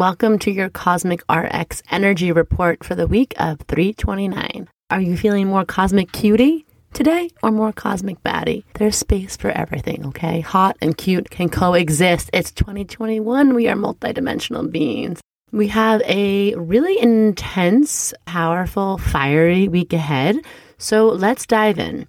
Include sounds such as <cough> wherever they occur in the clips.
Welcome to your Cosmic RX Energy Report for the week of 329. Are you feeling more cosmic cutie today or more cosmic baddie? There's space for everything, okay? Hot and cute can coexist. It's 2021. We are multidimensional beings. We have a really intense, powerful, fiery week ahead. So let's dive in.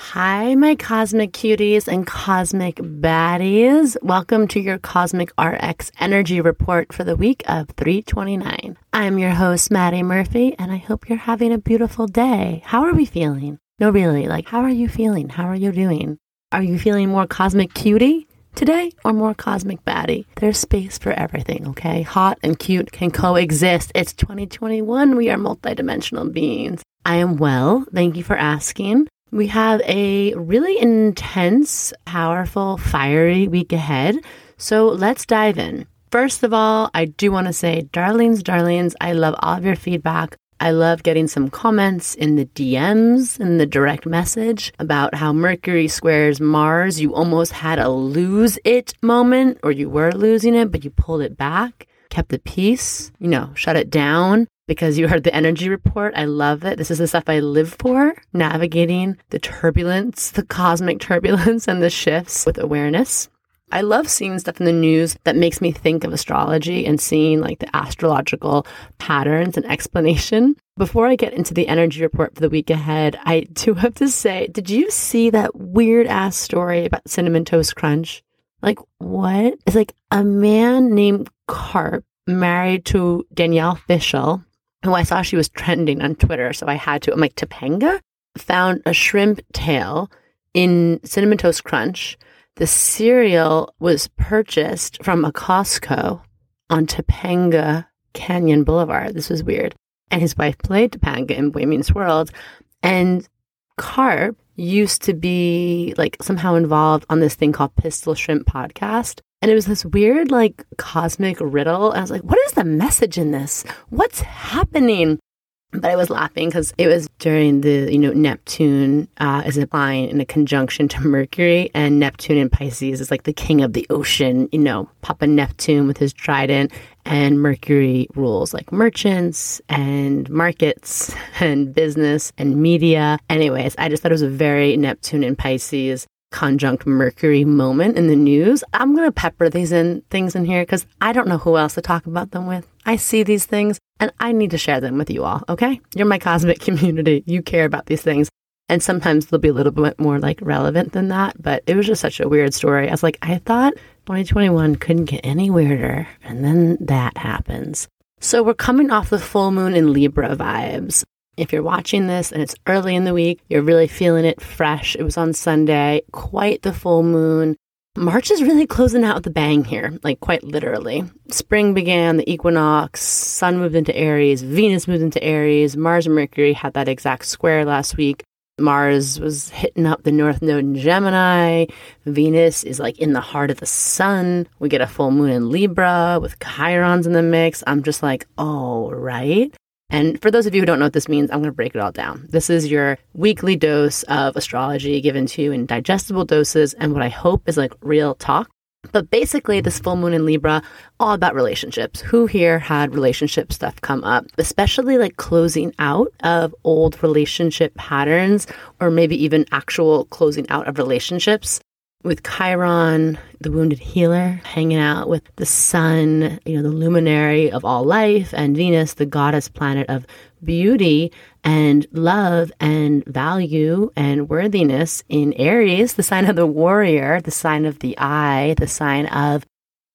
Hi, my cosmic cuties and cosmic baddies. Welcome to your Cosmic RX Energy Report for the week of 329. I'm your host, Madi Murphy, and I hope you're having a beautiful day. How are we feeling? No, really, like, how are you feeling? How are you doing? Are you feeling more cosmic cutie? Today or more cosmic baddie? There's space for everything, okay? Hot and cute can coexist. It's 2021. We are multidimensional beings. I am well. Thank you for asking. We have a really intense, powerful, fiery week ahead. So let's dive in. First of all, I do want to say, darlings, darlings, I love all of your feedback. I love getting some comments in the DMs in the direct message about how Mercury squares Mars. You almost had a lose it moment, or you were losing it, but you pulled it back, kept the peace, you know, shut it down because you heard the energy report. I love it. This is the stuff I live for, navigating the turbulence, the cosmic <laughs> turbulence and the shifts with awareness. I love seeing stuff in the news that makes me think of astrology and seeing like the astrological patterns and explanation. Before I get into the energy report for the week ahead, I do have to say, did you see that weird ass story about Cinnamon Toast Crunch? Like, what? It's like a man named Karp married to Danielle Fishel, who I saw she was trending on Twitter. So I had to, I'm like, Topanga found a shrimp tail in Cinnamon Toast Crunch. The cereal was purchased from a Costco on Topanga Canyon Boulevard. This was weird. And his wife played Topanga in Boy Meets World. And Karp used to be like somehow involved on this thing called Pistol Shrimp Podcast. And it was this weird, like, cosmic riddle. I was like, what is the message in this? What's happening? But I was laughing because it was during the, you know, Neptune uh, is applying in a conjunction to Mercury, and Neptune in Pisces is like the king of the ocean, you know, Papa Neptune with his trident, and Mercury rules like merchants and markets <laughs> and business and media. Anyways, I just thought it was a very Neptune in Pisces conjunct Mercury moment in the news. I'm going to pepper these in things in here because I don't know who else to talk about them with. I see these things and I need to share them with you all. Okay. You're my cosmic <laughs> community. You care about these things. And sometimes they'll be a little bit more like relevant than that. But it was just such a weird story. I was like, I thought 2021 couldn't get any weirder. And then that happens. So we're coming off the full moon in Libra vibes. If you're watching this and it's early in the week, you're really feeling it fresh. It was on Sunday, quite the full moon. March is really closing out with a bang here, like quite literally. Spring began, the equinox, Sun moved into Aries, Venus moved into Aries, Mars and Mercury had that exact square last week. Mars was hitting up the North Node in Gemini. Venus is like in the heart of the sun. We get a full moon in Libra with Chirons in the mix. I'm just like, oh, right. And for those of you who don't know what this means, I'm going to break it all down. This is your weekly dose of astrology given to you in digestible doses and what I hope is like real talk. But basically, this full moon in Libra, all about relationships. Who here had relationship stuff come up, especially like closing out of old relationship patterns, or maybe even actual closing out of relationships? with Chiron, the wounded healer, hanging out with the sun, you know, the luminary of all life, and Venus, the goddess planet of beauty and love and value and worthiness in Aries, the sign of the warrior, the sign of the eye, the sign of,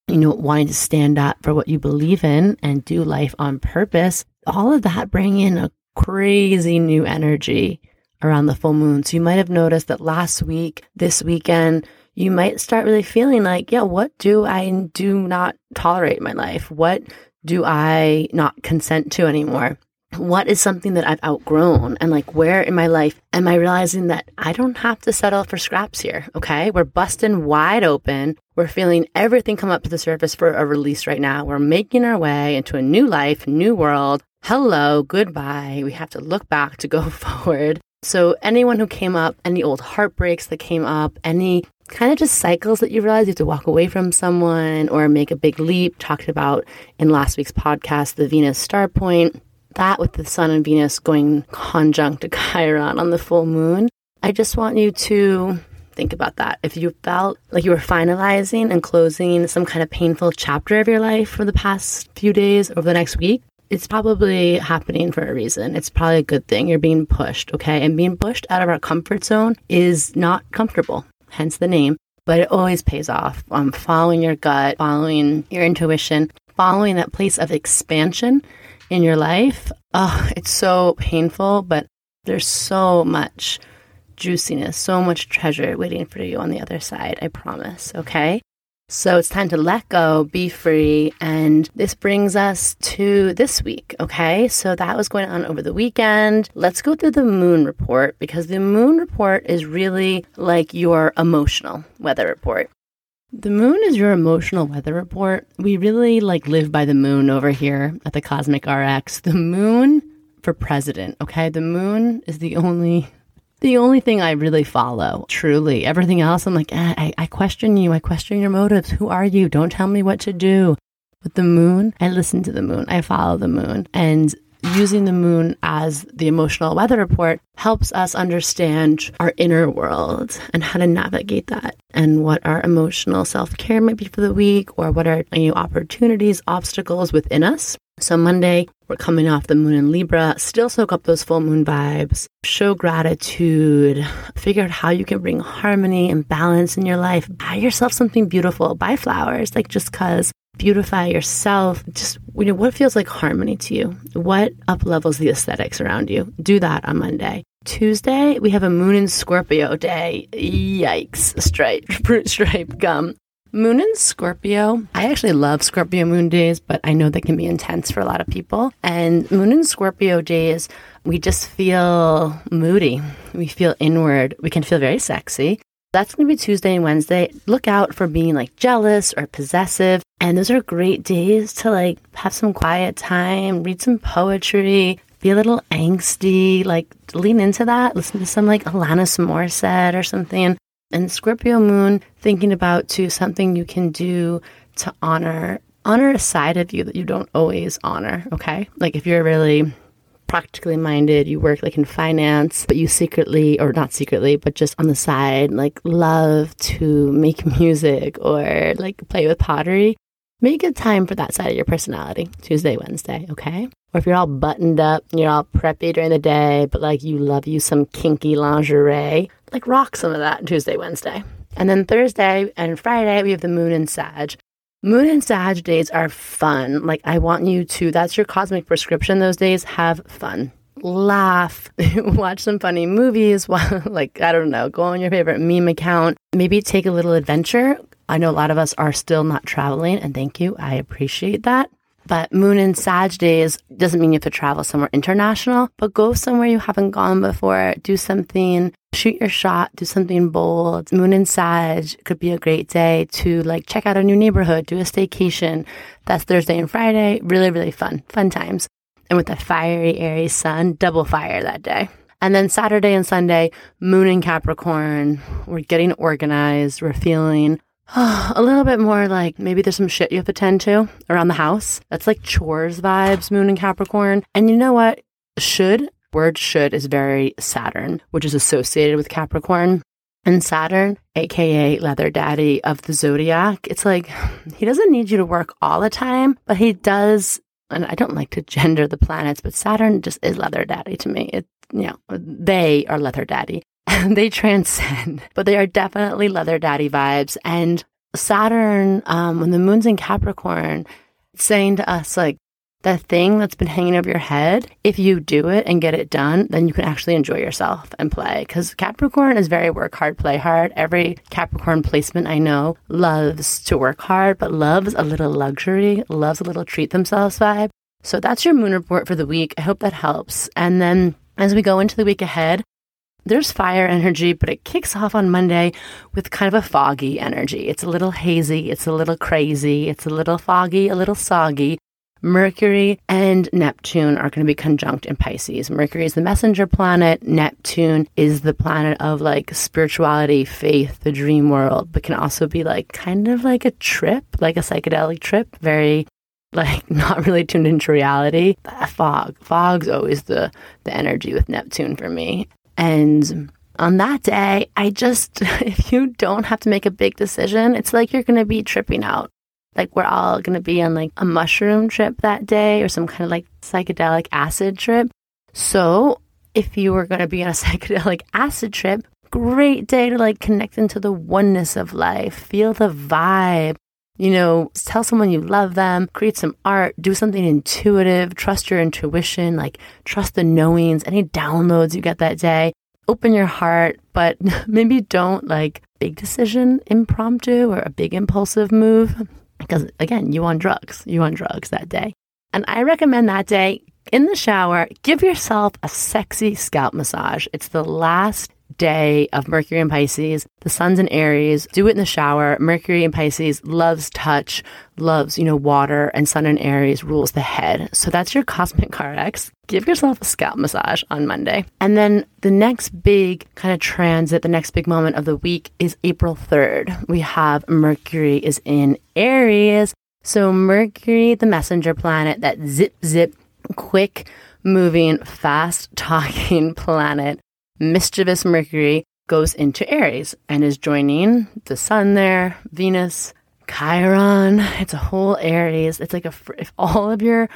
you know, wanting to stand up for what you believe in and do life on purpose. All of that bring in a crazy new energy around the full moon. So you might have noticed that last week, this weekend, you might start really feeling like, yeah, what do I do not tolerate in my life? What do I not consent to anymore? What is something that I've outgrown? And like, where in my life am I realizing that I don't have to settle for scraps here? Okay. We're busting wide open. We're feeling everything come up to the surface for a release right now. We're making our way into a new life, new world. Hello, goodbye. We have to look back to go <laughs> forward. So, anyone who came up, any old heartbreaks that came up, any kind of just cycles that you realize you have to walk away from someone or make a big leap, talked about in last week's podcast, the Venus star point, that with the Sun and Venus going conjunct to <laughs> Chiron on the full moon. I just want you to think about that. If you felt like you were finalizing and closing some kind of painful chapter of your life for the past few days over the next week, it's probably happening for a reason. It's probably a good thing. You're being pushed, okay? And being pushed out of our comfort zone is not comfortable, hence the name, but it always pays off. Um, following your gut, following your intuition, following that place of expansion in your life. Oh, it's so painful, but there's so much juiciness, so much treasure waiting for you on the other side. I promise, okay? So it's time to let go, be free. And this brings us to this week. Okay. So that was going on over the weekend. Let's go through the moon report because the moon report is really like your emotional weather report. The moon is your emotional weather report. We really like live by the moon over here at the Cosmic RX. The moon for president. Okay. The moon is the only the only thing I really follow, truly. Everything else, I'm like, I, I question you. I question your motives. Who are you? Don't tell me what to do. With the moon, I listen to the moon. I follow the moon. And using the moon as the emotional weather report helps us understand our inner world and how to navigate that and what our emotional self care might be for the week or what are new opportunities, obstacles within us so, Monday, we're coming off the moon in Libra. Still soak up those full moon vibes. Show gratitude. Figure out how you can bring harmony and balance in your life. Buy yourself something beautiful. Buy flowers, like just cause. Beautify yourself. Just, you know, what feels like harmony to you? What up levels the aesthetics around you? Do that on Monday. Tuesday, we have a moon in Scorpio day. Yikes. Stripe, <laughs> fruit stripe gum. Moon in Scorpio. I actually love Scorpio moon days, but I know they can be intense for a lot of people. And moon in Scorpio days, we just feel moody. We feel inward. We can feel very sexy. That's going to be Tuesday and Wednesday. Look out for being like jealous or possessive. And those are great days to like have some quiet time, read some poetry, be a little angsty, like lean into that. Listen to some like Alanis Morissette or something and Scorpio moon thinking about to something you can do to honor honor a side of you that you don't always honor, okay? Like if you're really practically minded, you work like in finance, but you secretly or not secretly, but just on the side like love to make <laughs> music or like play with pottery, make a time for that side of your personality. Tuesday, Wednesday, okay? Or if you're all buttoned up, you're all preppy during the day, but like you love you some kinky lingerie, like rock some of that Tuesday, Wednesday. And then Thursday and Friday, we have the moon and Sag. Moon and Sag days are fun. Like, I want you to, that's your cosmic prescription those days. Have fun. Laugh, <laughs> watch some funny movies, <laughs> like, I don't know, go on your favorite meme account, maybe take a little adventure. I know a lot of us are still not traveling, and thank you. I appreciate that. But moon and Sag days doesn't mean you have to travel somewhere international, but go somewhere you haven't gone before. Do something, shoot your shot, do something bold. Moon and Sag could be a great day to like check out a new neighborhood, do a staycation. That's Thursday and Friday. Really, really fun, fun times. And with that fiery Aries sun, double fire that day. And then Saturday and Sunday, moon in Capricorn. We're getting organized. We're feeling <sighs> a little bit more like maybe there's some shit you have to tend to around the house. That's like chores vibes, moon and Capricorn. And you know what? Should, word should is very Saturn, which is associated with Capricorn. And Saturn, aka Leather Daddy of the zodiac, it's like <sighs> he doesn't need you to work all the time, but he does. And I don't like to gender the planets, but Saturn just is Leather Daddy to me. It, you know, they are Leather Daddy. <laughs> they transcend, <laughs> but they are definitely leather daddy vibes. And Saturn, um, when the moon's in Capricorn, saying to us, like, that thing that's been hanging over your head, if you do it and get it done, then you can actually enjoy yourself and play. Because Capricorn is very work hard, play hard. Every Capricorn placement I know loves to work hard, but loves a little luxury, loves a little treat themselves vibe. So that's your moon report for the week. I hope that helps. And then as we go into the week ahead, there's fire energy, but it kicks off on Monday with kind of a foggy energy. It's a little hazy, it's a little crazy, it's a little foggy, a little soggy. Mercury and Neptune are going to be conjunct in Pisces. Mercury is the messenger planet. Neptune is the planet of like spirituality, faith, the dream world, but can also be like kind of like a trip, like a psychedelic trip, very like <laughs> not really tuned into reality. Fog. Fog's always the the energy with Neptune for me. And on that day, I just <laughs> if you don't have to make a big decision, it's like you're going to be tripping out like we're all going to be on like a mushroom trip that day or some kind of like psychedelic acid trip. So, if you were going to be on a <laughs> psychedelic acid trip, great day to like connect into the oneness of life, feel the vibe. You know, tell someone you love them, create some art, do something intuitive, trust your intuition, like trust the knowings, any downloads you get that day. Open your heart, but <laughs> maybe don't like big decision impromptu or a big impulsive move because again, you on drugs, you on drugs that day. And I recommend that day in the shower, give yourself a sexy scalp massage. It's the last day of Mercury and Pisces. The sun's in Aries. Do it in the shower. Mercury and Pisces loves touch, loves, you know, water, and sun in Aries rules the head. So that's your cosmic RX. Give yourself a scalp massage on Monday. And then the next big kind of transit, the next big moment of the week is April 3rd. We have Mercury is in Aries. So Mercury, the messenger planet, that zip, zip, quick moving, fast talking <laughs> planet mischievous Mercury goes into Aries and is joining the sun there, Venus, Chiron. It's a whole Aries. It's like a, if all of your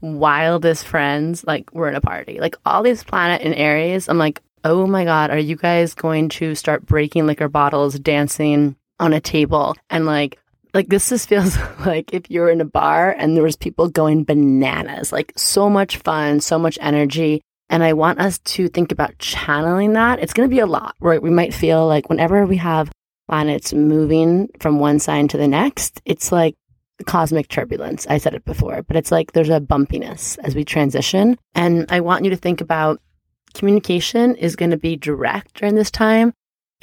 wildest friends like were in a party, like all these planet in Aries, I'm like, oh my God, are you guys going to start breaking liquor bottles, dancing on a table and like like this just feels <laughs> like if you're in a bar and there was people going bananas like so much fun so much energy and I want us to think about channeling that. It's going to be a lot, right? We might feel like whenever we have planets moving from one sign to the next, it's like cosmic turbulence. I said it before, but it's like there's a bumpiness as we transition. And I want you to think about communication is going to be direct during this time.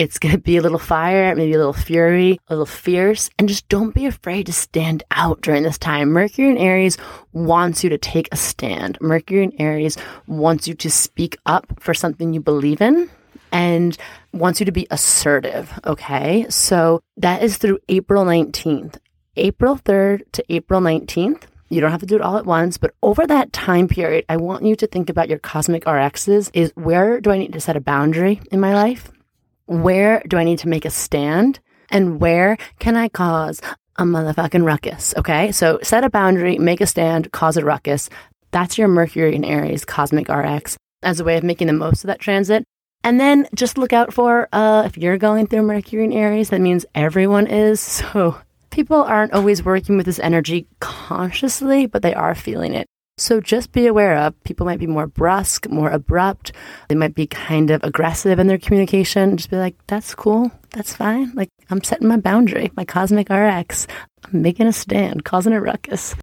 It's going to be a little fire, maybe a little fury, a little fierce, and just don't be afraid to stand out during this time. Mercury in Aries wants you to take a stand. Mercury in Aries wants you to speak up for something you believe in and wants you to be assertive. Okay. So that is through April 19th. April 3rd to April 19th. You don't have to do it all at once, but over that time period, I want you to think about your cosmic RXs is where do I need to set a boundary in my life? Where do I need to make a stand and where can I cause a motherfucking ruckus? Okay. So set a boundary, make a stand, cause a ruckus. That's your Mercury in Aries cosmic RX as a way of making the most of that transit. And then just look out for uh, if you're going through Mercury in Aries, that means everyone is. <laughs> So people aren't always working with this energy consciously, but they are feeling it. So just be aware of people might be more brusque, more abrupt. They might be kind of aggressive in their communication. Just be like, that's cool. That's fine. Like, I'm setting my boundary, my cosmic RX. I'm making a stand, causing a ruckus.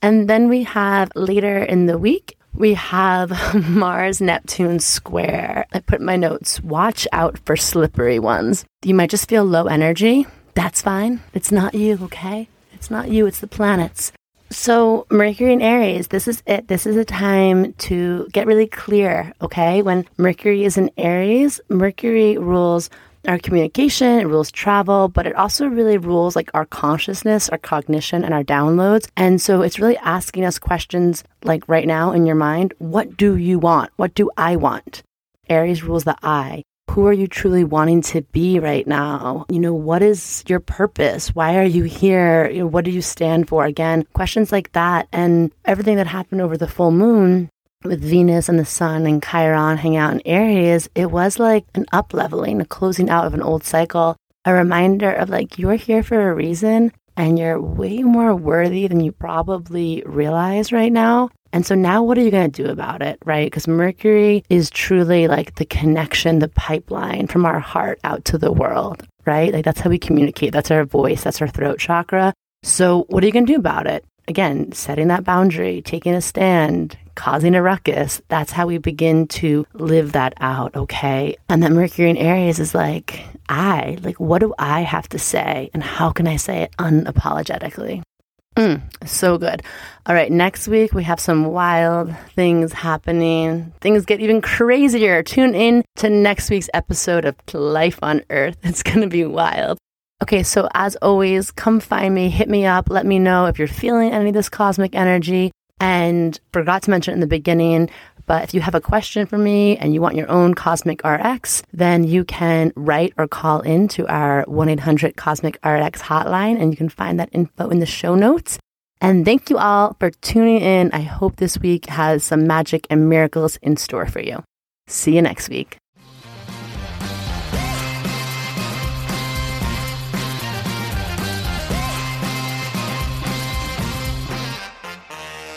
And then we have later in the week, we have <laughs> Mars Neptune square. I put my notes watch out for slippery ones. You might just feel low energy. That's fine. It's not you, okay? It's not you, it's the planets. So, Mercury in Aries, this is it. This is a time to get really clear, okay? When Mercury is in Aries, Mercury rules our communication, it rules travel, but it also really rules like our consciousness, our cognition, and our downloads. And so it's really asking us questions like right now in your mind what do you want? What do I want? Aries rules the I who are you truly wanting to be right now? You know, what is your purpose? Why are you here? You know, what do you stand for? Again, questions like that and everything that happened over the full moon with Venus and the Sun and Chiron hanging out in Aries, it was like an up leveling, a closing out of an old cycle, a reminder of like, you're here for a reason. And you're way more worthy than you probably realize right now. And so now what are you going to do about it, right? Because Mercury is truly like the connection, the pipeline from our heart out to the world, right? Like that's how we communicate. That's our voice, that's our throat chakra. So what are you going to do about it? Again, setting that boundary, taking a stand, causing a ruckus. That's how we begin to live that out, okay? And that Mercury in Aries is like, I, like, what do I have to say? And how can I say it unapologetically? Mm, so good. All right, next week we have some wild things happening. Things get even crazier. Tune in to next week's episode of Life on Earth. <laughs> It's going to be wild. Okay, so as always, come find me, hit me up, let me know if you're feeling any of this cosmic energy. And forgot to mention in the beginning, but if you have a question for me and you want your own Cosmic RX, then you can write or call in to our 1 800 Cosmic RX hotline, and you can find that info in the show notes. And thank you all for tuning in. I hope this week has some magic and miracles in store for you. See you next week.